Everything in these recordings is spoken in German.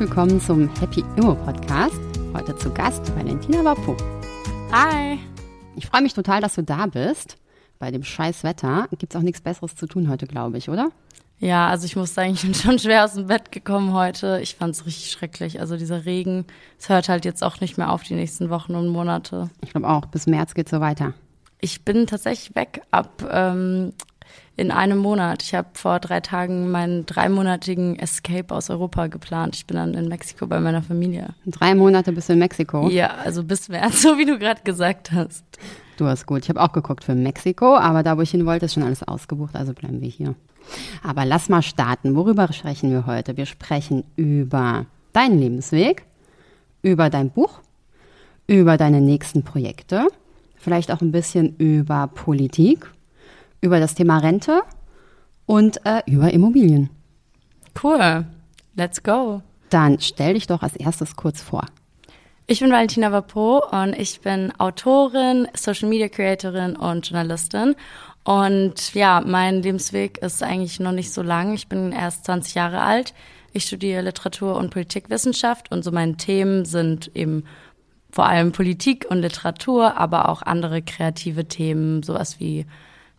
willkommen zum Happy Immo Podcast. Heute zu Gast Valentina Wapo. Hi. Ich freue mich total, dass du da bist. Bei dem scheiß Wetter gibt es auch nichts Besseres zu tun heute, glaube ich, oder? Ja, also ich muss sagen, ich bin schon schwer aus dem Bett gekommen heute. Ich fand es richtig schrecklich. Also dieser Regen, es hört halt jetzt auch nicht mehr auf die nächsten Wochen und Monate. Ich glaube auch, bis März geht so weiter. Ich bin tatsächlich weg ab ähm, in einem Monat. Ich habe vor drei Tagen meinen dreimonatigen Escape aus Europa geplant. Ich bin dann in Mexiko bei meiner Familie. Drei Monate bist du in Mexiko? Ja, also bis März, so wie du gerade gesagt hast. Du hast gut. Ich habe auch geguckt für Mexiko, aber da, wo ich hin wollte, ist schon alles ausgebucht, also bleiben wir hier. Aber lass mal starten. Worüber sprechen wir heute? Wir sprechen über deinen Lebensweg, über dein Buch, über deine nächsten Projekte, vielleicht auch ein bisschen über Politik über das Thema Rente und äh, über Immobilien. Cool. Let's go. Dann stell dich doch als erstes kurz vor. Ich bin Valentina Vapo und ich bin Autorin, Social Media Creatorin und Journalistin. Und ja, mein Lebensweg ist eigentlich noch nicht so lang. Ich bin erst 20 Jahre alt. Ich studiere Literatur und Politikwissenschaft und so meine Themen sind eben vor allem Politik und Literatur, aber auch andere kreative Themen, sowas wie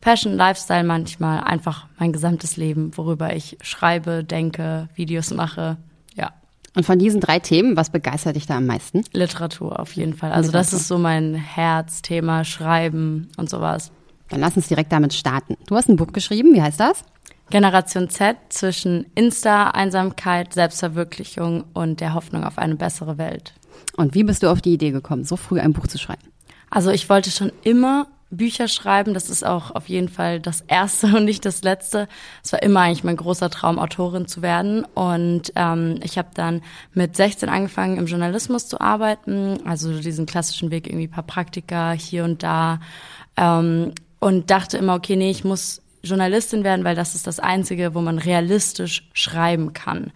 Passion, Lifestyle manchmal, einfach mein gesamtes Leben, worüber ich schreibe, denke, Videos mache. Ja. Und von diesen drei Themen, was begeistert dich da am meisten? Literatur auf jeden Fall. Also Literatur. das ist so mein Herzthema, Schreiben und sowas. Dann lass uns direkt damit starten. Du hast ein Buch geschrieben, wie heißt das? Generation Z zwischen Insta, Einsamkeit, Selbstverwirklichung und der Hoffnung auf eine bessere Welt. Und wie bist du auf die Idee gekommen, so früh ein Buch zu schreiben? Also ich wollte schon immer Bücher schreiben. Das ist auch auf jeden Fall das erste und nicht das letzte. Es war immer eigentlich mein großer Traum, Autorin zu werden. Und ähm, ich habe dann mit 16 angefangen, im Journalismus zu arbeiten. Also diesen klassischen Weg, irgendwie paar Praktika hier und da. Ähm, und dachte immer, okay, nee, ich muss Journalistin werden, weil das ist das Einzige, wo man realistisch schreiben kann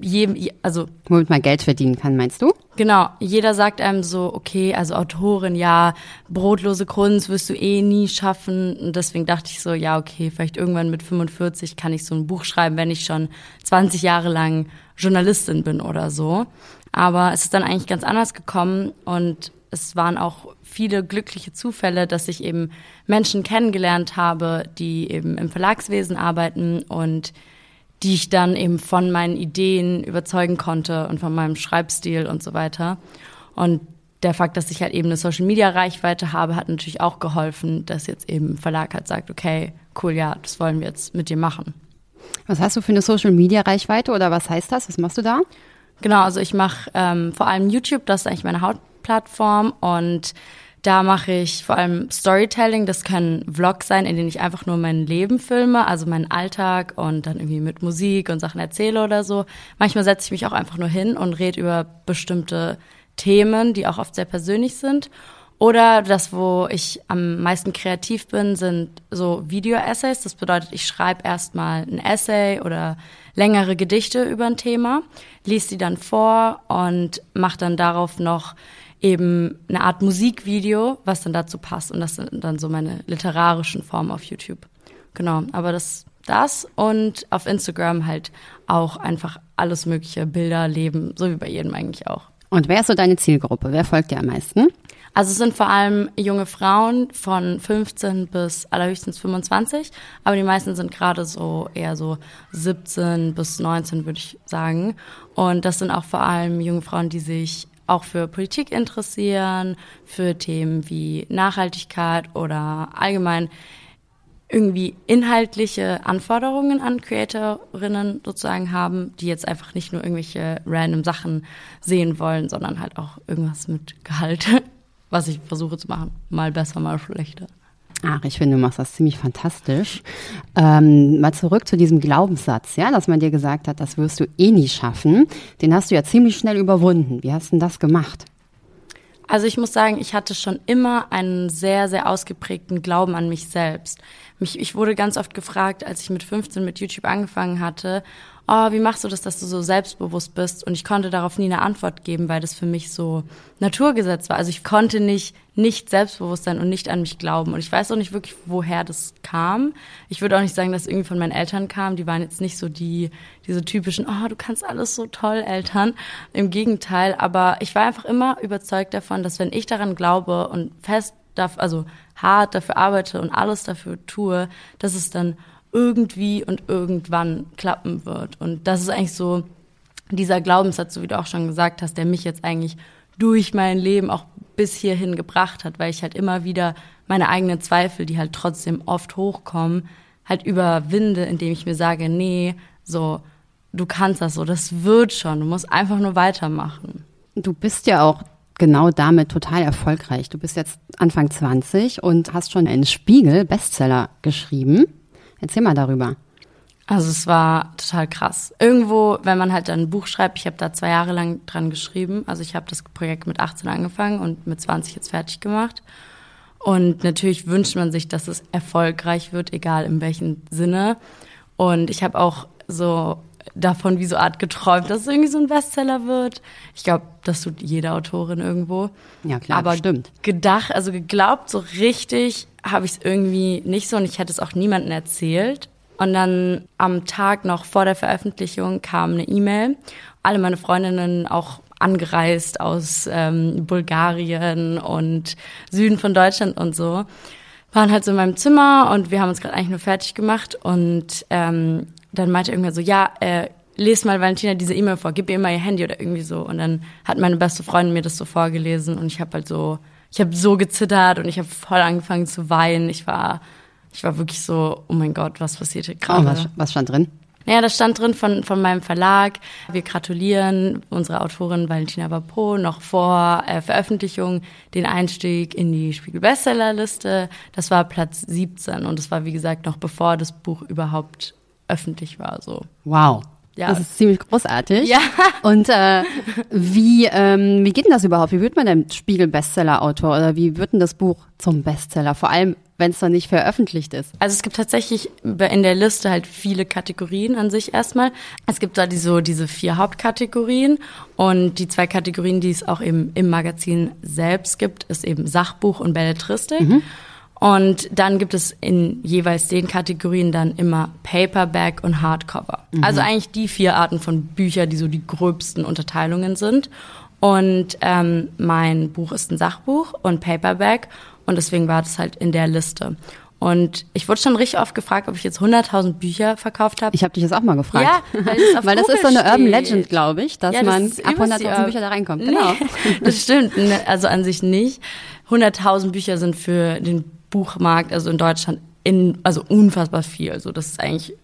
jedem, also. Womit man Geld verdienen kann, meinst du? Genau. Jeder sagt einem so, okay, also Autorin, ja, brotlose Kunst wirst du eh nie schaffen. Und deswegen dachte ich so, ja, okay, vielleicht irgendwann mit 45 kann ich so ein Buch schreiben, wenn ich schon 20 Jahre lang Journalistin bin oder so. Aber es ist dann eigentlich ganz anders gekommen und es waren auch viele glückliche Zufälle, dass ich eben Menschen kennengelernt habe, die eben im Verlagswesen arbeiten und die ich dann eben von meinen Ideen überzeugen konnte und von meinem Schreibstil und so weiter. Und der Fakt, dass ich halt eben eine Social Media Reichweite habe, hat natürlich auch geholfen, dass jetzt eben Verlag halt sagt, okay, cool, ja, das wollen wir jetzt mit dir machen. Was hast du für eine Social Media Reichweite oder was heißt das? Was machst du da? Genau, also ich mache ähm, vor allem YouTube, das ist eigentlich meine Hauptplattform und da mache ich vor allem Storytelling. Das können Vlogs sein, in denen ich einfach nur mein Leben filme, also meinen Alltag und dann irgendwie mit Musik und Sachen erzähle oder so. Manchmal setze ich mich auch einfach nur hin und rede über bestimmte Themen, die auch oft sehr persönlich sind. Oder das, wo ich am meisten kreativ bin, sind so Video-Essays. Das bedeutet, ich schreibe erstmal ein Essay oder längere Gedichte über ein Thema, lies die dann vor und mache dann darauf noch eben eine Art Musikvideo, was dann dazu passt. Und das sind dann so meine literarischen Formen auf YouTube. Genau, aber das, das und auf Instagram halt auch einfach alles mögliche, Bilder, Leben, so wie bei jedem eigentlich auch. Und wer ist so deine Zielgruppe? Wer folgt dir am meisten? Also es sind vor allem junge Frauen von 15 bis allerhöchstens 25, aber die meisten sind gerade so eher so 17 bis 19, würde ich sagen. Und das sind auch vor allem junge Frauen, die sich auch für Politik interessieren, für Themen wie Nachhaltigkeit oder allgemein irgendwie inhaltliche Anforderungen an Creatorinnen sozusagen haben, die jetzt einfach nicht nur irgendwelche random Sachen sehen wollen, sondern halt auch irgendwas mit Gehalt, was ich versuche zu machen. Mal besser, mal schlechter. Ach, ich finde, du machst das ziemlich fantastisch. Ähm, mal zurück zu diesem Glaubenssatz, ja, dass man dir gesagt hat, das wirst du eh nie schaffen. Den hast du ja ziemlich schnell überwunden. Wie hast du denn das gemacht? Also ich muss sagen, ich hatte schon immer einen sehr, sehr ausgeprägten Glauben an mich selbst. Mich, ich wurde ganz oft gefragt, als ich mit 15 mit YouTube angefangen hatte, oh, wie machst du das, dass du so selbstbewusst bist? Und ich konnte darauf nie eine Antwort geben, weil das für mich so Naturgesetz war. Also ich konnte nicht nicht selbstbewusst sein und nicht an mich glauben. Und ich weiß auch nicht wirklich, woher das kam. Ich würde auch nicht sagen, dass es irgendwie von meinen Eltern kam. Die waren jetzt nicht so die, diese typischen, oh, du kannst alles so toll, Eltern. Im Gegenteil. Aber ich war einfach immer überzeugt davon, dass wenn ich daran glaube und fest, also hart dafür arbeite und alles dafür tue, dass es dann irgendwie und irgendwann klappen wird. Und das ist eigentlich so dieser Glaubenssatz, so wie du auch schon gesagt hast, der mich jetzt eigentlich durch mein Leben auch bis hierhin gebracht hat, weil ich halt immer wieder meine eigenen Zweifel, die halt trotzdem oft hochkommen, halt überwinde, indem ich mir sage, nee, so, du kannst das so, das wird schon, du musst einfach nur weitermachen. Du bist ja auch genau damit total erfolgreich. Du bist jetzt Anfang 20 und hast schon einen Spiegel-Bestseller geschrieben. Erzähl mal darüber. Also es war total krass. Irgendwo, wenn man halt dann ein Buch schreibt, ich habe da zwei Jahre lang dran geschrieben. Also ich habe das Projekt mit 18 angefangen und mit 20 jetzt fertig gemacht. Und natürlich wünscht man sich, dass es erfolgreich wird, egal in welchem Sinne. Und ich habe auch so davon wie so Art geträumt, dass es irgendwie so ein Bestseller wird. Ich glaube, das tut jede Autorin irgendwo. Ja, klar, Aber stimmt. gedacht, also geglaubt, so richtig habe ich es irgendwie nicht so und ich hätte es auch niemandem erzählt. Und dann am Tag noch vor der Veröffentlichung kam eine E-Mail. Alle meine Freundinnen auch angereist aus ähm, Bulgarien und Süden von Deutschland und so waren halt so in meinem Zimmer und wir haben uns gerade eigentlich nur fertig gemacht und ähm, dann meinte irgendwer so, ja, äh, lest mal Valentina diese E-Mail vor, gib ihr mal ihr Handy oder irgendwie so. Und dann hat meine beste Freundin mir das so vorgelesen und ich habe halt so, ich habe so gezittert und ich habe voll angefangen zu weinen. Ich war, ich war wirklich so, oh mein Gott, was passiert hier gerade? Oh, was, was stand drin? Ja, das stand drin von, von meinem Verlag. Wir gratulieren unserer Autorin Valentina Vapo noch vor äh, Veröffentlichung den Einstieg in die Spiegel Bestsellerliste. Das war Platz 17 und das war, wie gesagt, noch bevor das Buch überhaupt öffentlich war. So. Wow. Ja. Das ist ziemlich großartig. Ja. Und äh, wie, ähm, wie geht denn das überhaupt? Wie wird man denn Spiegel-Bestseller-Autor oder wie wird denn das Buch zum Bestseller? Vor allem, wenn es noch nicht veröffentlicht ist. Also es gibt tatsächlich in der Liste halt viele Kategorien an sich erstmal. Es gibt da die, so diese vier Hauptkategorien und die zwei Kategorien, die es auch eben im Magazin selbst gibt, ist eben Sachbuch und Belletristik. Mhm. Und dann gibt es in jeweils den Kategorien dann immer Paperback und Hardcover. Mhm. Also eigentlich die vier Arten von Büchern, die so die gröbsten Unterteilungen sind. Und ähm, mein Buch ist ein Sachbuch und Paperback und deswegen war das halt in der Liste. Und ich wurde schon richtig oft gefragt, ob ich jetzt 100.000 Bücher verkauft habe. Ich habe dich das auch mal gefragt. Ja, weil, das, weil das ist so eine Urban Legend, glaube ich, dass ja, das man ab 100.000 Bücher da reinkommt. Genau. Nee, das stimmt. Ne, also an sich nicht. 100.000 Bücher sind für den Buchmarkt, also in Deutschland, in, also unfassbar viel. Also das ist eigentlich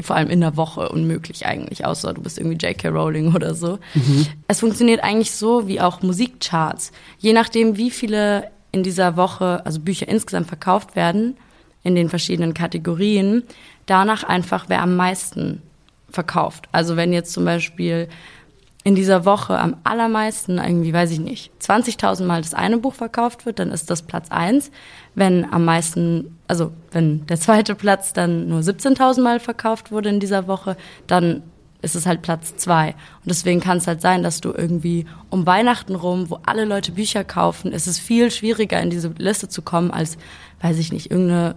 vor allem in der Woche unmöglich eigentlich, außer du bist irgendwie J.K. Rowling oder so. Mhm. Es funktioniert eigentlich so wie auch Musikcharts. Je nachdem, wie viele in dieser Woche, also Bücher insgesamt verkauft werden, in den verschiedenen Kategorien, danach einfach, wer am meisten verkauft. Also wenn jetzt zum Beispiel in dieser Woche am allermeisten, irgendwie, weiß ich nicht, 20.000 Mal das eine Buch verkauft wird, dann ist das Platz eins. Wenn am meisten, also wenn der zweite Platz dann nur 17.000 Mal verkauft wurde in dieser Woche, dann ist es halt Platz zwei. Und deswegen kann es halt sein, dass du irgendwie um Weihnachten rum, wo alle Leute Bücher kaufen, ist es viel schwieriger in diese Liste zu kommen als, weiß ich nicht, irgendeine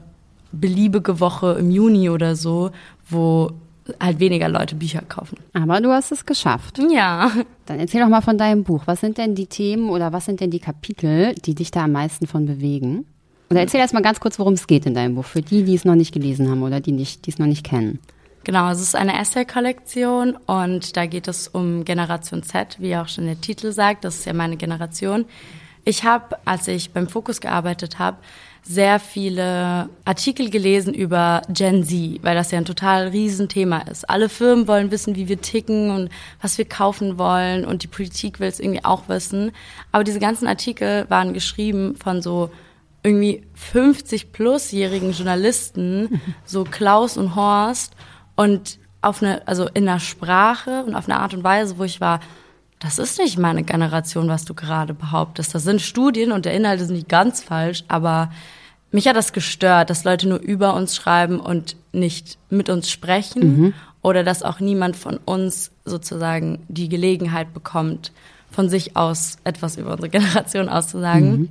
beliebige Woche im Juni oder so, wo halt weniger Leute Bücher kaufen. Aber du hast es geschafft. Ja. Dann erzähl doch mal von deinem Buch. Was sind denn die Themen oder was sind denn die Kapitel, die dich da am meisten von bewegen? Oder erzähl erst mal ganz kurz, worum es geht in deinem Buch, für die, die es noch nicht gelesen haben oder die, nicht, die es noch nicht kennen. Genau, es ist eine Essay-Kollektion und da geht es um Generation Z, wie auch schon der Titel sagt. Das ist ja meine Generation. Ich habe, als ich beim Fokus gearbeitet habe, sehr viele Artikel gelesen über Gen Z, weil das ja ein total Riesenthema ist. Alle Firmen wollen wissen, wie wir ticken und was wir kaufen wollen und die Politik will es irgendwie auch wissen. Aber diese ganzen Artikel waren geschrieben von so irgendwie 50 plusjährigen Journalisten, so Klaus und Horst und auf eine, also in einer Sprache und auf eine Art und Weise, wo ich war, das ist nicht meine Generation, was du gerade behauptest. Das sind Studien und der Inhalt ist nicht ganz falsch, aber mich hat das gestört, dass Leute nur über uns schreiben und nicht mit uns sprechen. Mhm. oder dass auch niemand von uns sozusagen die Gelegenheit bekommt, von sich aus etwas über unsere Generation auszusagen. Mhm.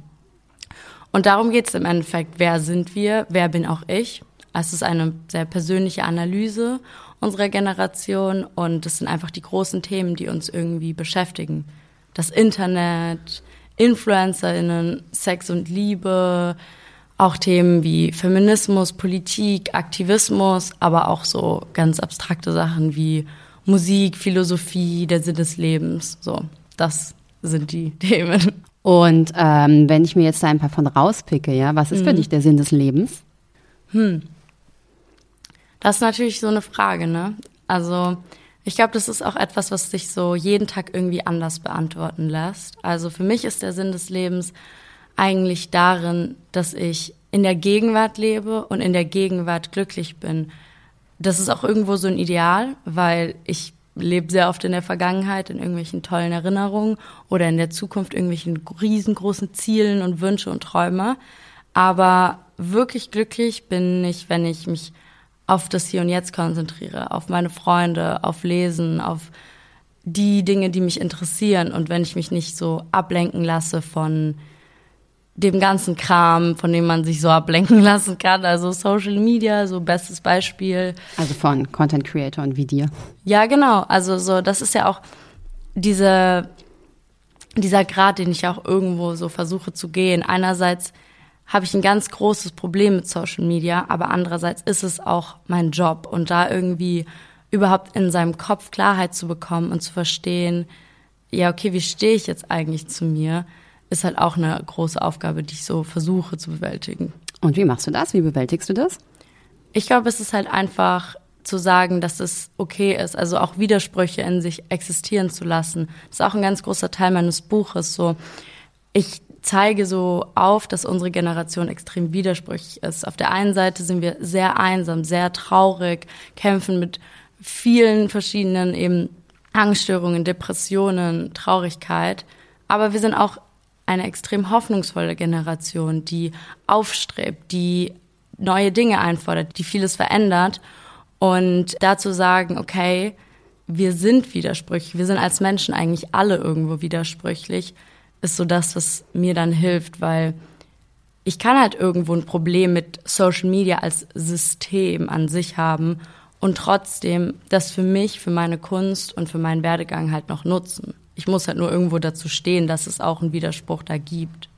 Und darum geht es im Endeffekt, wer sind wir, wer bin auch ich. Es ist eine sehr persönliche Analyse unserer Generation und es sind einfach die großen Themen, die uns irgendwie beschäftigen. Das Internet, InfluencerInnen, Sex und Liebe, auch Themen wie Feminismus, Politik, Aktivismus, aber auch so ganz abstrakte Sachen wie Musik, Philosophie, der Sinn des Lebens. So, das sind die Themen. Und ähm, wenn ich mir jetzt da ein paar von rauspicke, ja, was ist mhm. für dich der Sinn des Lebens? Hm. Das ist natürlich so eine Frage, ne? Also ich glaube, das ist auch etwas, was sich so jeden Tag irgendwie anders beantworten lässt. Also für mich ist der Sinn des Lebens eigentlich darin, dass ich in der Gegenwart lebe und in der Gegenwart glücklich bin. Das ist auch irgendwo so ein Ideal, weil ich lebe sehr oft in der Vergangenheit, in irgendwelchen tollen Erinnerungen oder in der Zukunft irgendwelchen riesengroßen Zielen und Wünsche und Träume. Aber wirklich glücklich bin ich, wenn ich mich auf das Hier und Jetzt konzentriere, auf meine Freunde, auf Lesen, auf die Dinge, die mich interessieren und wenn ich mich nicht so ablenken lasse von dem ganzen Kram, von dem man sich so ablenken lassen kann, also Social Media, so bestes Beispiel. Also von Content Creator und wie dir. Ja, genau. Also so, das ist ja auch diese, dieser Grad, den ich auch irgendwo so versuche zu gehen. Einerseits habe ich ein ganz großes Problem mit Social Media, aber andererseits ist es auch mein Job und da irgendwie überhaupt in seinem Kopf Klarheit zu bekommen und zu verstehen, ja, okay, wie stehe ich jetzt eigentlich zu mir, ist halt auch eine große Aufgabe, die ich so versuche zu bewältigen. Und wie machst du das? Wie bewältigst du das? Ich glaube, es ist halt einfach zu sagen, dass es okay ist, also auch Widersprüche in sich existieren zu lassen. Das ist auch ein ganz großer Teil meines Buches. So, ich zeige so auf, dass unsere Generation extrem widersprüchlich ist. Auf der einen Seite sind wir sehr einsam, sehr traurig, kämpfen mit vielen verschiedenen eben Angststörungen, Depressionen, Traurigkeit. Aber wir sind auch eine extrem hoffnungsvolle Generation, die aufstrebt, die neue Dinge einfordert, die vieles verändert. Und dazu sagen, okay, wir sind widersprüchlich, wir sind als Menschen eigentlich alle irgendwo widersprüchlich ist so das, was mir dann hilft, weil ich kann halt irgendwo ein Problem mit Social Media als System an sich haben und trotzdem das für mich, für meine Kunst und für meinen Werdegang halt noch nutzen. Ich muss halt nur irgendwo dazu stehen, dass es auch einen Widerspruch da gibt.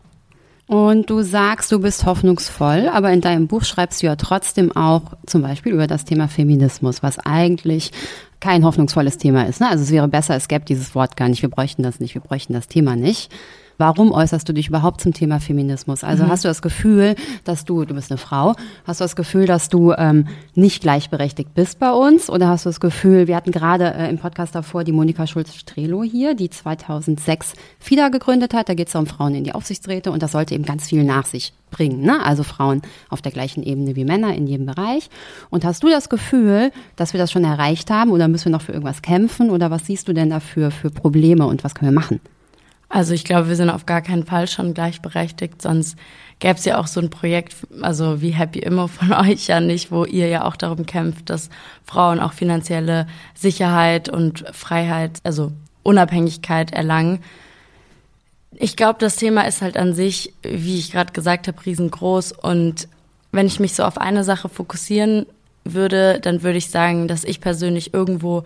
Und du sagst, du bist hoffnungsvoll, aber in deinem Buch schreibst du ja trotzdem auch zum Beispiel über das Thema Feminismus, was eigentlich kein hoffnungsvolles Thema ist. Ne? Also es wäre besser, es gäbe dieses Wort gar nicht. Wir bräuchten das nicht, wir bräuchten das Thema nicht. Warum äußerst du dich überhaupt zum Thema Feminismus? Also mhm. hast du das Gefühl, dass du, du bist eine Frau, hast du das Gefühl, dass du ähm, nicht gleichberechtigt bist bei uns? Oder hast du das Gefühl, wir hatten gerade äh, im Podcast davor die Monika Schulz-Strelo hier, die 2006 FIDA gegründet hat. Da geht es um Frauen in die Aufsichtsräte und das sollte eben ganz viel nach sich bringen. Ne? Also Frauen auf der gleichen Ebene wie Männer in jedem Bereich. Und hast du das Gefühl, dass wir das schon erreicht haben oder müssen wir noch für irgendwas kämpfen? Oder was siehst du denn dafür für Probleme und was können wir machen? Also ich glaube, wir sind auf gar keinen Fall schon gleichberechtigt, sonst gäbe es ja auch so ein Projekt, also wie Happy Immo von euch ja nicht, wo ihr ja auch darum kämpft, dass Frauen auch finanzielle Sicherheit und Freiheit, also Unabhängigkeit erlangen. Ich glaube, das Thema ist halt an sich, wie ich gerade gesagt habe, riesengroß. Und wenn ich mich so auf eine Sache fokussieren würde, dann würde ich sagen, dass ich persönlich irgendwo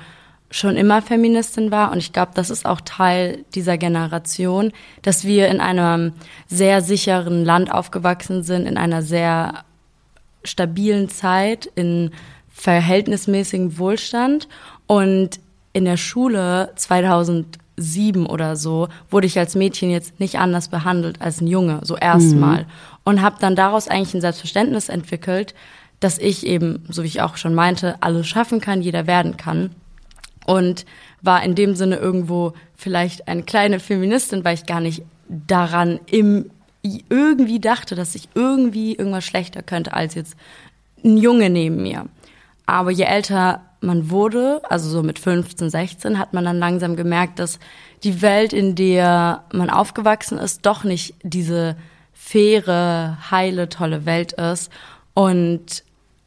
schon immer Feministin war und ich glaube, das ist auch Teil dieser Generation, dass wir in einem sehr sicheren Land aufgewachsen sind, in einer sehr stabilen Zeit, in verhältnismäßigem Wohlstand und in der Schule 2007 oder so wurde ich als Mädchen jetzt nicht anders behandelt als ein Junge, so erstmal. Mhm. Und habe dann daraus eigentlich ein Selbstverständnis entwickelt, dass ich eben, so wie ich auch schon meinte, alles schaffen kann, jeder werden kann und war in dem Sinne irgendwo vielleicht eine kleine Feministin, weil ich gar nicht daran im irgendwie dachte, dass ich irgendwie irgendwas schlechter könnte als jetzt ein Junge neben mir. Aber je älter man wurde, also so mit 15, 16, hat man dann langsam gemerkt, dass die Welt, in der man aufgewachsen ist, doch nicht diese faire, heile, tolle Welt ist. Und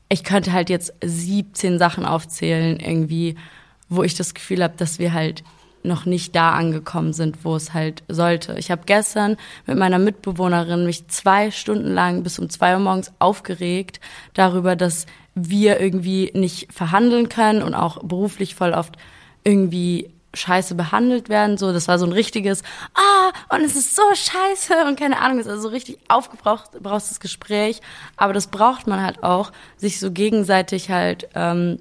ich könnte halt jetzt 17 Sachen aufzählen, irgendwie, wo ich das Gefühl habe, dass wir halt noch nicht da angekommen sind, wo es halt sollte. Ich habe gestern mit meiner Mitbewohnerin mich zwei Stunden lang bis um zwei Uhr morgens aufgeregt darüber, dass wir irgendwie nicht verhandeln können und auch beruflich voll oft irgendwie scheiße behandelt werden. So, das war so ein richtiges, ah, und es ist so scheiße und keine Ahnung, das ist also so richtig aufgebrauchtes Gespräch. Aber das braucht man halt auch, sich so gegenseitig halt, ähm,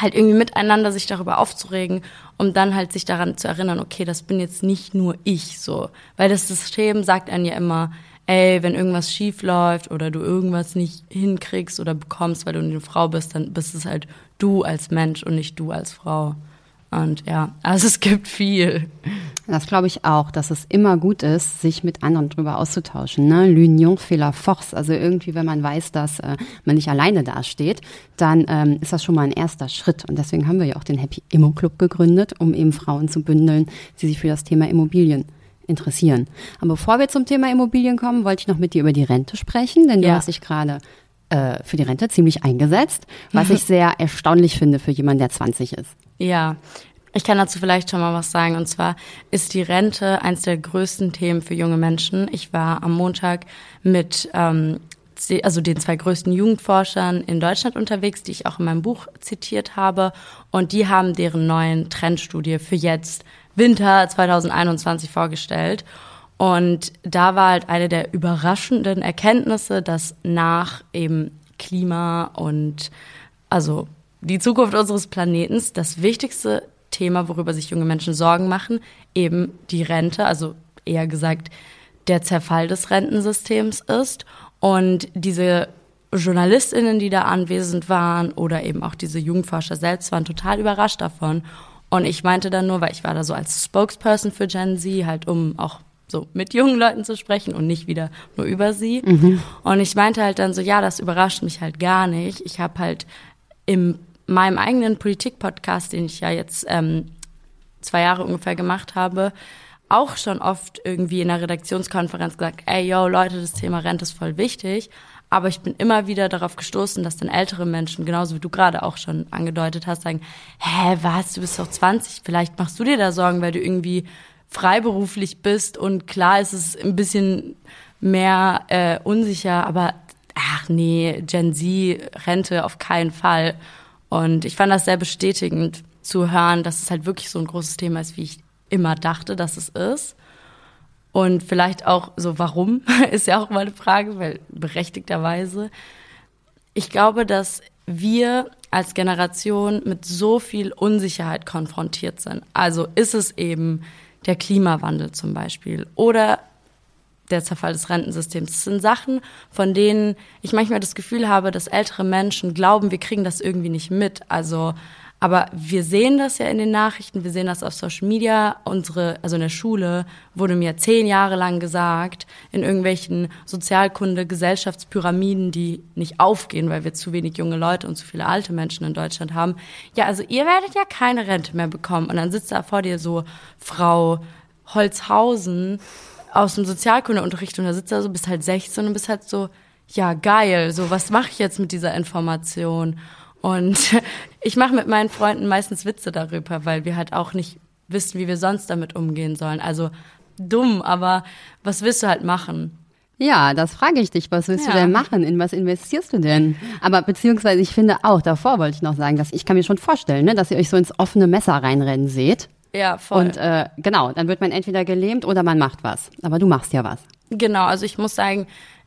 halt irgendwie miteinander sich darüber aufzuregen, um dann halt sich daran zu erinnern, okay, das bin jetzt nicht nur ich so. Weil das System sagt einem ja immer, ey, wenn irgendwas schief läuft oder du irgendwas nicht hinkriegst oder bekommst, weil du eine Frau bist, dann bist es halt du als Mensch und nicht du als Frau. Und ja, also es gibt viel. Das glaube ich auch, dass es immer gut ist, sich mit anderen drüber auszutauschen. Ne? L'union fait la force. Also irgendwie, wenn man weiß, dass äh, man nicht alleine dasteht, dann ähm, ist das schon mal ein erster Schritt. Und deswegen haben wir ja auch den Happy Immo Club gegründet, um eben Frauen zu bündeln, die sich für das Thema Immobilien interessieren. Aber bevor wir zum Thema Immobilien kommen, wollte ich noch mit dir über die Rente sprechen, denn du ja. hast dich gerade äh, für die Rente ziemlich eingesetzt, was ich sehr erstaunlich finde für jemanden, der 20 ist. Ja, ich kann dazu vielleicht schon mal was sagen. Und zwar ist die Rente eines der größten Themen für junge Menschen. Ich war am Montag mit ähm, also den zwei größten Jugendforschern in Deutschland unterwegs, die ich auch in meinem Buch zitiert habe. Und die haben deren neuen Trendstudie für jetzt Winter 2021 vorgestellt. Und da war halt eine der überraschenden Erkenntnisse, dass nach eben Klima und also die Zukunft unseres Planetens das wichtigste Thema, worüber sich junge Menschen Sorgen machen, eben die Rente, also eher gesagt der Zerfall des Rentensystems ist. Und diese Journalistinnen, die da anwesend waren oder eben auch diese Jugendforscher selbst waren total überrascht davon. Und ich meinte dann nur, weil ich war da so als Spokesperson für Gen Z, halt um auch so mit jungen Leuten zu sprechen und nicht wieder nur über sie. Mhm. Und ich meinte halt dann so, ja, das überrascht mich halt gar nicht. Ich habe halt im meinem eigenen Politik-Podcast, den ich ja jetzt ähm, zwei Jahre ungefähr gemacht habe, auch schon oft irgendwie in der Redaktionskonferenz gesagt, ey, yo, Leute, das Thema Rente ist voll wichtig. Aber ich bin immer wieder darauf gestoßen, dass dann ältere Menschen, genauso wie du gerade auch schon angedeutet hast, sagen, hä, was, du bist doch 20, vielleicht machst du dir da Sorgen, weil du irgendwie freiberuflich bist und klar ist es ein bisschen mehr äh, unsicher, aber ach nee, Gen Z, Rente auf keinen Fall. Und ich fand das sehr bestätigend zu hören, dass es halt wirklich so ein großes Thema ist, wie ich immer dachte, dass es ist. Und vielleicht auch so, warum, ist ja auch mal eine Frage, weil berechtigterweise. Ich glaube, dass wir als Generation mit so viel Unsicherheit konfrontiert sind. Also ist es eben der Klimawandel zum Beispiel oder der Zerfall des Rentensystems. Das sind Sachen, von denen ich manchmal das Gefühl habe, dass ältere Menschen glauben, wir kriegen das irgendwie nicht mit. Also, aber wir sehen das ja in den Nachrichten, wir sehen das auf Social Media. Unsere, also in der Schule wurde mir zehn Jahre lang gesagt, in irgendwelchen Sozialkunde, Gesellschaftspyramiden, die nicht aufgehen, weil wir zu wenig junge Leute und zu viele alte Menschen in Deutschland haben. Ja, also ihr werdet ja keine Rente mehr bekommen. Und dann sitzt da vor dir so Frau Holzhausen aus dem Sozialkundeunterricht und da sitzt er so, bist halt 16 und bist halt so, ja, geil, so, was mache ich jetzt mit dieser Information? Und ich mache mit meinen Freunden meistens Witze darüber, weil wir halt auch nicht wissen, wie wir sonst damit umgehen sollen. Also dumm, aber was willst du halt machen? Ja, das frage ich dich. Was willst ja. du denn machen? In was investierst du denn? Aber beziehungsweise ich finde auch, davor wollte ich noch sagen, dass ich kann mir schon vorstellen, ne, dass ihr euch so ins offene Messer reinrennen seht ja, voll. Und äh, genau, dann wird man entweder gelähmt oder man macht was. Aber du machst ja was. Genau, also ich muss sagen,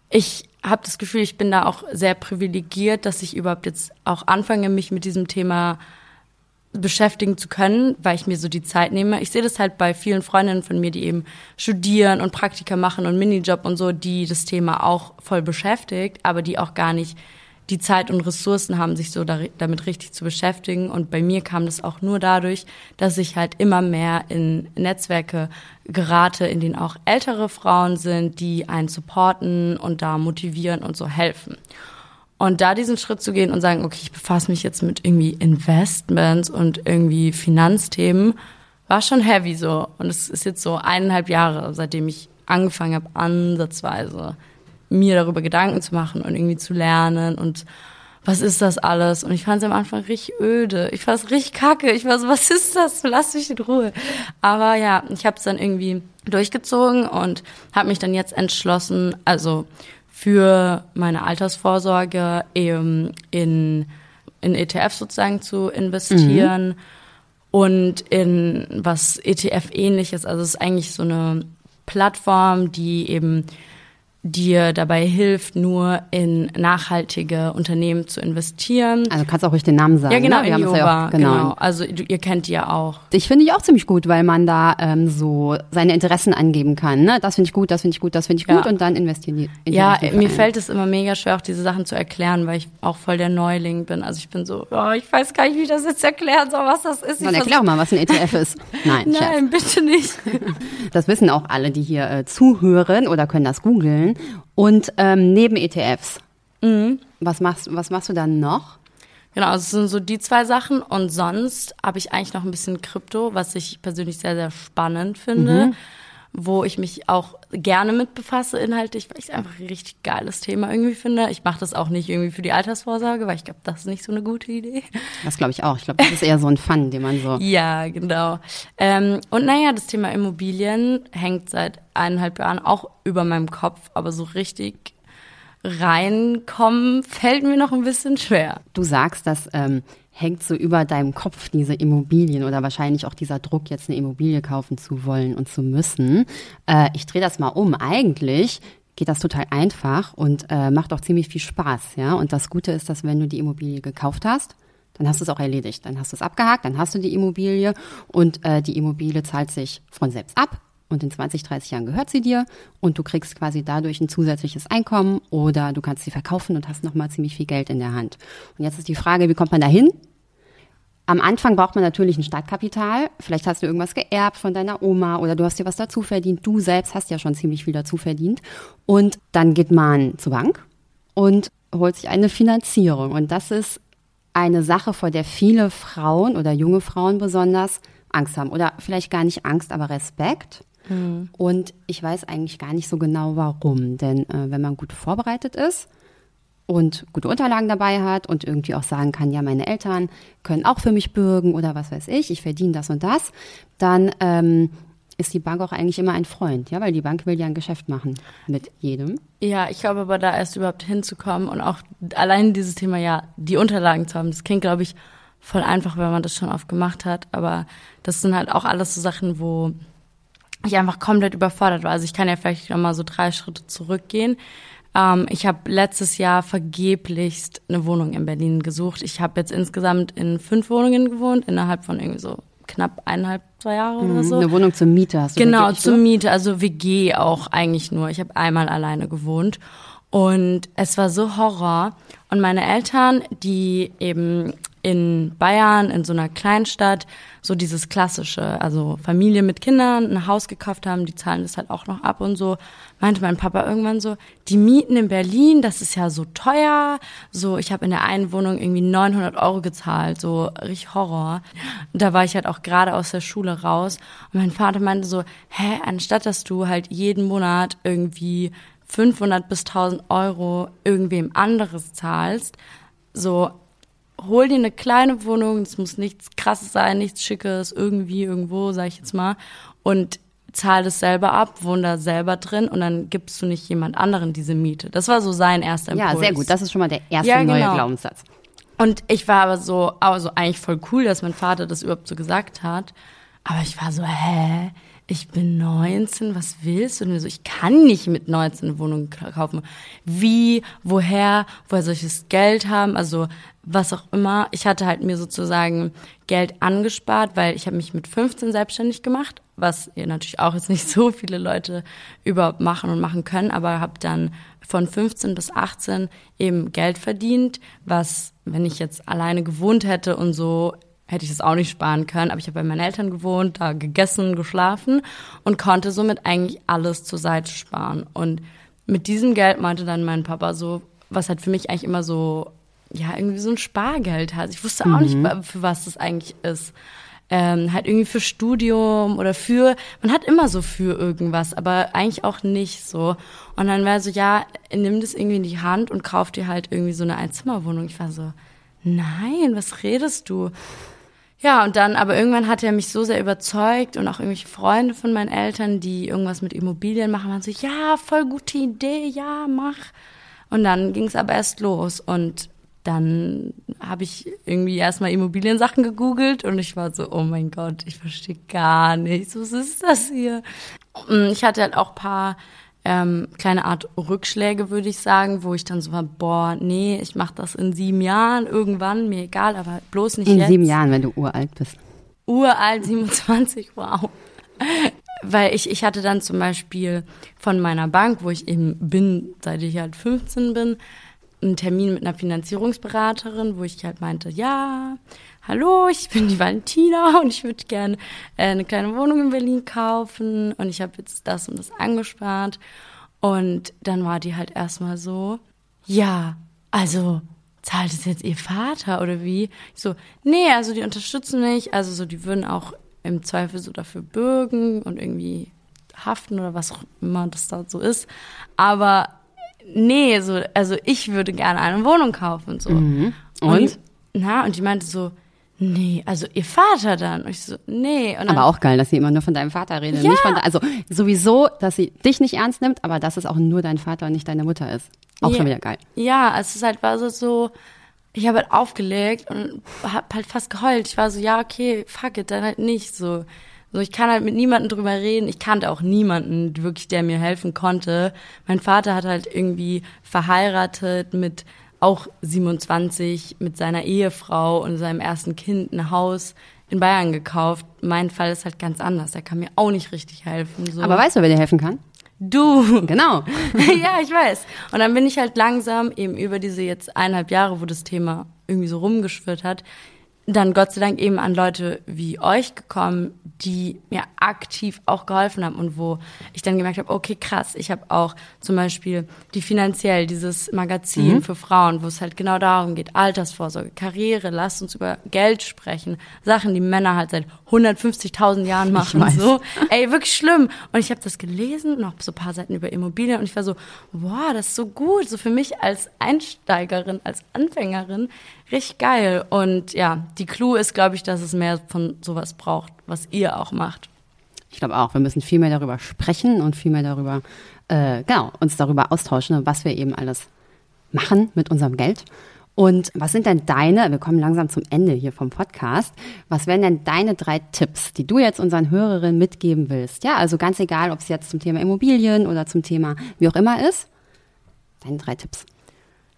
ich habe das Gefühl, ich bin da auch sehr privilegiert, dass ich überhaupt jetzt auch anfange, mich mit diesem Thema beschäftigen zu können, weil ich mir so die Zeit nehme. Ich sehe das halt bei vielen Freundinnen von mir, die eben studieren und Praktika machen und Minijob und so, die das Thema auch voll beschäftigt, aber die auch gar nicht die Zeit und Ressourcen haben, sich so damit richtig zu beschäftigen. Und bei mir kam das auch nur dadurch, dass ich halt immer mehr in Netzwerke gerate, in denen auch ältere Frauen sind, die einen supporten und da motivieren und so helfen. Und da diesen Schritt zu gehen und sagen, okay, ich befasse mich jetzt mit irgendwie Investments und irgendwie Finanzthemen, war schon heavy so. Und es ist jetzt so eineinhalb Jahre, seitdem ich angefangen habe, ansatzweise mir darüber Gedanken zu machen und irgendwie zu lernen und was ist das alles? Und ich fand es am Anfang richtig öde. Ich fand es richtig kacke. Ich war so, was ist das? Lass mich in Ruhe. Aber ja, ich habe es dann irgendwie durchgezogen und habe mich dann jetzt entschlossen, also für meine Altersvorsorge eben in, in ETF sozusagen zu investieren mhm. und in was ETF ähnliches. Also es ist eigentlich so eine Plattform, die eben dir dabei hilft, nur in nachhaltige Unternehmen zu investieren. Also kannst auch ruhig den Namen sagen. Ja, genau, ne? Wir Innova, ja auch, genau. genau. Also ihr kennt die ja auch. Ich finde die auch ziemlich gut, weil man da ähm, so seine Interessen angeben kann. Ne? Das finde ich gut, das finde ich gut, das finde ich gut ja. und dann investieren die. In ja, mir fällt es immer mega schwer, auch diese Sachen zu erklären, weil ich auch voll der Neuling bin. Also ich bin so, oh, ich weiß gar nicht, wie ich das jetzt erklären soll, was das ist. Dann erklär mal, was ein ETF ist. Nein, Nein, bitte nicht. Das wissen auch alle, die hier äh, zuhören oder können das googeln. Und ähm, neben ETFs, mhm. was, machst, was machst du dann noch? Genau, also es sind so die zwei Sachen. Und sonst habe ich eigentlich noch ein bisschen Krypto, was ich persönlich sehr, sehr spannend finde. Mhm wo ich mich auch gerne mit befasse inhaltlich, weil ich es einfach ein richtig geiles Thema irgendwie finde. Ich mache das auch nicht irgendwie für die Altersvorsorge, weil ich glaube, das ist nicht so eine gute Idee. Das glaube ich auch. Ich glaube, das ist eher so ein Fun, den man so. ja, genau. Ähm, und naja, das Thema Immobilien hängt seit eineinhalb Jahren auch über meinem Kopf, aber so richtig reinkommen fällt mir noch ein bisschen schwer. Du sagst, dass ähm, hängt so über deinem Kopf diese Immobilien oder wahrscheinlich auch dieser Druck, jetzt eine Immobilie kaufen zu wollen und zu müssen. Äh, ich drehe das mal um. Eigentlich geht das total einfach und äh, macht auch ziemlich viel Spaß, ja. Und das Gute ist, dass wenn du die Immobilie gekauft hast, dann hast du es auch erledigt. Dann hast du es abgehakt, dann hast du die Immobilie und äh, die Immobilie zahlt sich von selbst ab und in 20, 30 Jahren gehört sie dir und du kriegst quasi dadurch ein zusätzliches Einkommen oder du kannst sie verkaufen und hast nochmal ziemlich viel Geld in der Hand. Und jetzt ist die Frage, wie kommt man da hin? Am Anfang braucht man natürlich ein Startkapital. Vielleicht hast du irgendwas geerbt von deiner Oma oder du hast dir was dazu verdient. Du selbst hast ja schon ziemlich viel dazu verdient. Und dann geht man zur Bank und holt sich eine Finanzierung. Und das ist eine Sache, vor der viele Frauen oder junge Frauen besonders Angst haben. Oder vielleicht gar nicht Angst, aber Respekt. Mhm. Und ich weiß eigentlich gar nicht so genau warum. Denn äh, wenn man gut vorbereitet ist und gute Unterlagen dabei hat und irgendwie auch sagen kann, ja, meine Eltern können auch für mich bürgen oder was weiß ich, ich verdiene das und das, dann ähm, ist die Bank auch eigentlich immer ein Freund, ja, weil die Bank will ja ein Geschäft machen mit jedem. Ja, ich glaube aber da erst überhaupt hinzukommen und auch allein dieses Thema, ja, die Unterlagen zu haben, das klingt, glaube ich, voll einfach, wenn man das schon oft gemacht hat, aber das sind halt auch alles so Sachen, wo ich einfach komplett überfordert war. Also ich kann ja vielleicht noch mal so drei Schritte zurückgehen. Ähm, ich habe letztes Jahr vergeblichst eine Wohnung in Berlin gesucht. Ich habe jetzt insgesamt in fünf Wohnungen gewohnt, innerhalb von irgendwie so knapp eineinhalb, zwei Jahre mhm, oder so. Eine Wohnung zur Miete hast du Genau, zur Miete, also WG auch eigentlich nur. Ich habe einmal alleine gewohnt. Und es war so Horror. Und meine Eltern, die eben in Bayern, in so einer Kleinstadt, so dieses klassische, also Familie mit Kindern, ein Haus gekauft haben, die zahlen das halt auch noch ab und so, meinte mein Papa irgendwann so, die Mieten in Berlin, das ist ja so teuer, so, ich habe in der einen Wohnung irgendwie 900 Euro gezahlt, so richtig Horror. Da war ich halt auch gerade aus der Schule raus und mein Vater meinte so, hä, anstatt dass du halt jeden Monat irgendwie 500 bis 1000 Euro irgendwem anderes zahlst, so hol dir eine kleine Wohnung, es muss nichts krasses sein, nichts schickes, irgendwie, irgendwo, sag ich jetzt mal, und zahl das selber ab, wohn da selber drin und dann gibst du nicht jemand anderen diese Miete. Das war so sein erster Impuls. Ja, sehr gut. Das ist schon mal der erste ja, genau. neue Glaubenssatz. Und ich war aber so, also eigentlich voll cool, dass mein Vater das überhaupt so gesagt hat. Aber ich war so, hä? Ich bin 19, was willst du? Und so, ich kann nicht mit 19 eine Wohnung kaufen. Wie, woher, woher soll ich das Geld haben? Also was auch immer. Ich hatte halt mir sozusagen Geld angespart, weil ich habe mich mit 15 selbstständig gemacht, was ihr natürlich auch jetzt nicht so viele Leute überhaupt machen und machen können, aber habe dann von 15 bis 18 eben Geld verdient, was, wenn ich jetzt alleine gewohnt hätte und so, hätte ich das auch nicht sparen können. Aber ich habe bei meinen Eltern gewohnt, da gegessen, geschlafen und konnte somit eigentlich alles zur Seite sparen. Und mit diesem Geld meinte dann mein Papa so, was halt für mich eigentlich immer so, ja, irgendwie so ein Spargeld hat. Ich wusste auch mhm. nicht, für was das eigentlich ist. ähm, halt irgendwie für Studium oder für, man hat immer so für irgendwas, aber eigentlich auch nicht so. Und dann war so, ja, nimm das irgendwie in die Hand und kauf dir halt irgendwie so eine Einzimmerwohnung. Ich war so, nein, was redest du? Ja, und dann, aber irgendwann hat er mich so sehr überzeugt und auch irgendwelche Freunde von meinen Eltern, die irgendwas mit Immobilien machen, waren so, ja, voll gute Idee, ja, mach. Und dann ging es aber erst los und dann habe ich irgendwie erstmal Immobiliensachen gegoogelt und ich war so, oh mein Gott, ich verstehe gar nichts. Was ist das hier? Ich hatte halt auch paar ähm, kleine Art Rückschläge, würde ich sagen, wo ich dann so war, boah, nee, ich mache das in sieben Jahren irgendwann, mir egal, aber bloß nicht in jetzt. In sieben Jahren, wenn du uralt bist. Uralt, 27, wow. Weil ich, ich hatte dann zum Beispiel von meiner Bank, wo ich eben bin, seit ich halt 15 bin, einen Termin mit einer Finanzierungsberaterin, wo ich halt meinte, ja, hallo, ich bin die Valentina und ich würde gerne äh, eine kleine Wohnung in Berlin kaufen und ich habe jetzt das und das angespart. Und dann war die halt erstmal so, ja, also zahlt es jetzt ihr Vater oder wie? Ich so, nee, also die unterstützen mich, also so, die würden auch im Zweifel so dafür bürgen und irgendwie haften oder was auch immer das da so ist. Aber nee, so, also ich würde gerne eine Wohnung kaufen. So. Mhm. Und? und? Na, und die meinte so, Nee, also ihr Vater dann. Und ich so, nee. Dann, aber auch geil, dass sie immer nur von deinem Vater redet. Ja. Nicht von, also sowieso, dass sie dich nicht ernst nimmt, aber dass es auch nur dein Vater und nicht deine Mutter ist. Auch ja. schon wieder geil. Ja, es ist halt war so, so ich habe halt aufgelegt und hab halt fast geheult. Ich war so, ja, okay, fuck it, dann halt nicht so. So, ich kann halt mit niemandem drüber reden. Ich kannte auch niemanden wirklich, der mir helfen konnte. Mein Vater hat halt irgendwie verheiratet mit auch 27 mit seiner Ehefrau und seinem ersten Kind ein Haus in Bayern gekauft. Mein Fall ist halt ganz anders. Der kann mir auch nicht richtig helfen. So. Aber weißt du, wer dir helfen kann? Du. Genau. ja, ich weiß. Und dann bin ich halt langsam eben über diese jetzt eineinhalb Jahre, wo das Thema irgendwie so rumgeschwirrt hat, dann Gott sei Dank eben an Leute wie euch gekommen, die mir aktiv auch geholfen haben und wo ich dann gemerkt habe, okay, krass, ich habe auch zum Beispiel die finanziell dieses Magazin mhm. für Frauen, wo es halt genau darum geht, Altersvorsorge, Karriere, lasst uns über Geld sprechen, Sachen, die Männer halt seit 150.000 Jahren machen, so, ey, wirklich schlimm. Und ich habe das gelesen, noch so ein paar Seiten über Immobilien und ich war so, wow, das ist so gut, so für mich als Einsteigerin, als Anfängerin, richtig geil. Und ja, die Clou ist, glaube ich, dass es mehr von sowas braucht, was ihr auch macht. Ich glaube auch, wir müssen viel mehr darüber sprechen und viel mehr darüber, äh, genau, uns darüber austauschen, was wir eben alles machen mit unserem Geld. Und was sind denn deine, wir kommen langsam zum Ende hier vom Podcast, was wären denn deine drei Tipps, die du jetzt unseren Hörerinnen mitgeben willst? Ja, also ganz egal, ob es jetzt zum Thema Immobilien oder zum Thema wie auch immer ist. Deine drei Tipps.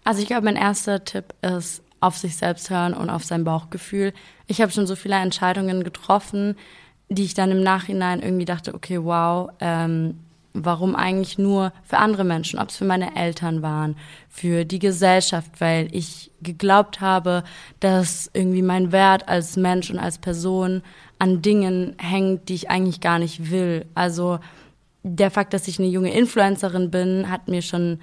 Also ich glaube, mein erster Tipp ist, auf sich selbst hören und auf sein Bauchgefühl. Ich habe schon so viele Entscheidungen getroffen, die ich dann im Nachhinein irgendwie dachte, okay, wow, ähm, warum eigentlich nur für andere Menschen, ob es für meine Eltern waren, für die Gesellschaft, weil ich geglaubt habe, dass irgendwie mein Wert als Mensch und als Person an Dingen hängt, die ich eigentlich gar nicht will. Also der Fakt, dass ich eine junge Influencerin bin, hat mir schon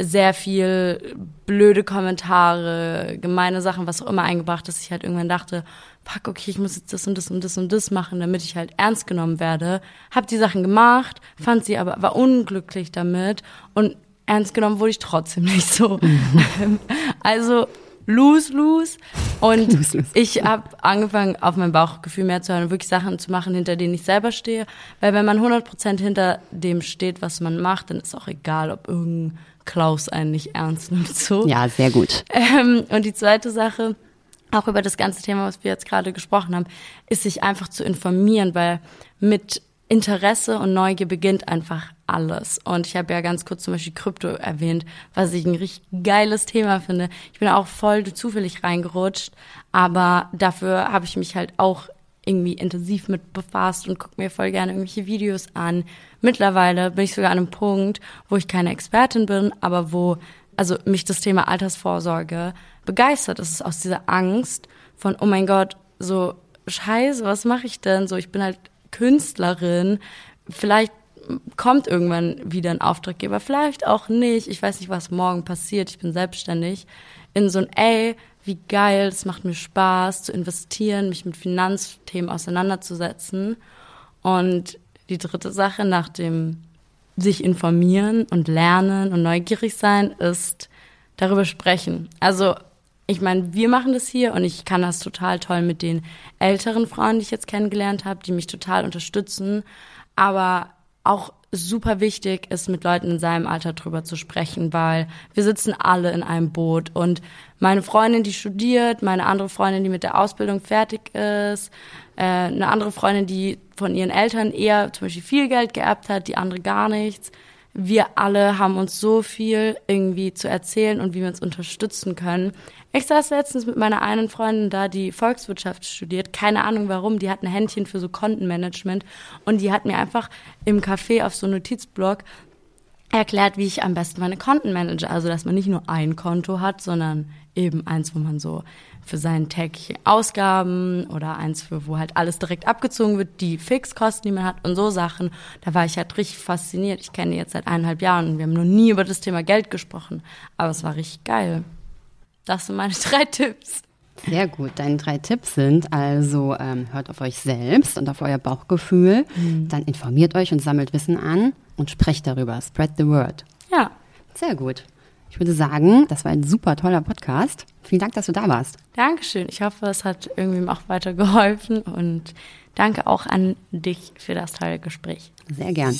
sehr viel blöde Kommentare, gemeine Sachen, was auch immer eingebracht, dass ich halt irgendwann dachte, fuck, okay, ich muss jetzt das und das und das und das machen, damit ich halt ernst genommen werde. Hab die Sachen gemacht, fand sie aber, war unglücklich damit und ernst genommen wurde ich trotzdem nicht so. Also lose, lose. Und lose, lose. ich habe angefangen, auf mein Bauchgefühl mehr zu hören und wirklich Sachen zu machen, hinter denen ich selber stehe. Weil wenn man 100% hinter dem steht, was man macht, dann ist auch egal, ob irgendein Klaus einen nicht ernst nimmt. So. Ja, sehr gut. Ähm, und die zweite Sache, auch über das ganze Thema, was wir jetzt gerade gesprochen haben, ist sich einfach zu informieren, weil mit Interesse und Neugier beginnt einfach alles. Und ich habe ja ganz kurz zum Beispiel Krypto erwähnt, was ich ein richtig geiles Thema finde. Ich bin auch voll zufällig reingerutscht, aber dafür habe ich mich halt auch irgendwie intensiv mit befasst und gucke mir voll gerne irgendwelche Videos an. Mittlerweile bin ich sogar an einem Punkt, wo ich keine Expertin bin, aber wo also mich das Thema Altersvorsorge begeistert. Es ist aus dieser Angst von, oh mein Gott, so scheiße, was mache ich denn? So, ich bin halt Künstlerin. Vielleicht kommt irgendwann wieder ein Auftraggeber, vielleicht auch nicht. Ich weiß nicht, was morgen passiert. Ich bin selbstständig. In so ein, ey, wie geil, es macht mir Spaß zu investieren, mich mit Finanzthemen auseinanderzusetzen. Und die dritte Sache nach dem sich informieren und lernen und neugierig sein ist darüber sprechen. Also ich meine, wir machen das hier und ich kann das total toll mit den älteren Frauen, die ich jetzt kennengelernt habe, die mich total unterstützen. Aber auch super wichtig ist, mit Leuten in seinem Alter drüber zu sprechen, weil wir sitzen alle in einem Boot. Und meine Freundin, die studiert, meine andere Freundin, die mit der Ausbildung fertig ist, äh, eine andere Freundin, die von ihren Eltern eher zum Beispiel viel Geld geerbt hat, die andere gar nichts wir alle haben uns so viel irgendwie zu erzählen und wie wir uns unterstützen können. Ich saß letztens mit meiner einen Freundin da, die Volkswirtschaft studiert, keine Ahnung warum, die hat ein Händchen für so Kontenmanagement und die hat mir einfach im Café auf so einem Notizblock erklärt, wie ich am besten meine Konten manage. Also, dass man nicht nur ein Konto hat, sondern eben eins, wo man so für seine täglichen Ausgaben oder eins für, wo halt alles direkt abgezogen wird, die Fixkosten, die man hat und so Sachen. Da war ich halt richtig fasziniert. Ich kenne jetzt seit eineinhalb Jahren und wir haben noch nie über das Thema Geld gesprochen. Aber es war richtig geil. Das sind meine drei Tipps. Sehr gut. Deine drei Tipps sind also, ähm, hört auf euch selbst und auf euer Bauchgefühl, mhm. dann informiert euch und sammelt Wissen an und sprecht darüber. Spread the word. Ja. Sehr gut. Ich würde sagen, das war ein super toller Podcast. Vielen Dank, dass du da warst. Dankeschön. Ich hoffe, es hat irgendwie auch weiter geholfen und danke auch an dich für das tolle Gespräch. Sehr gern.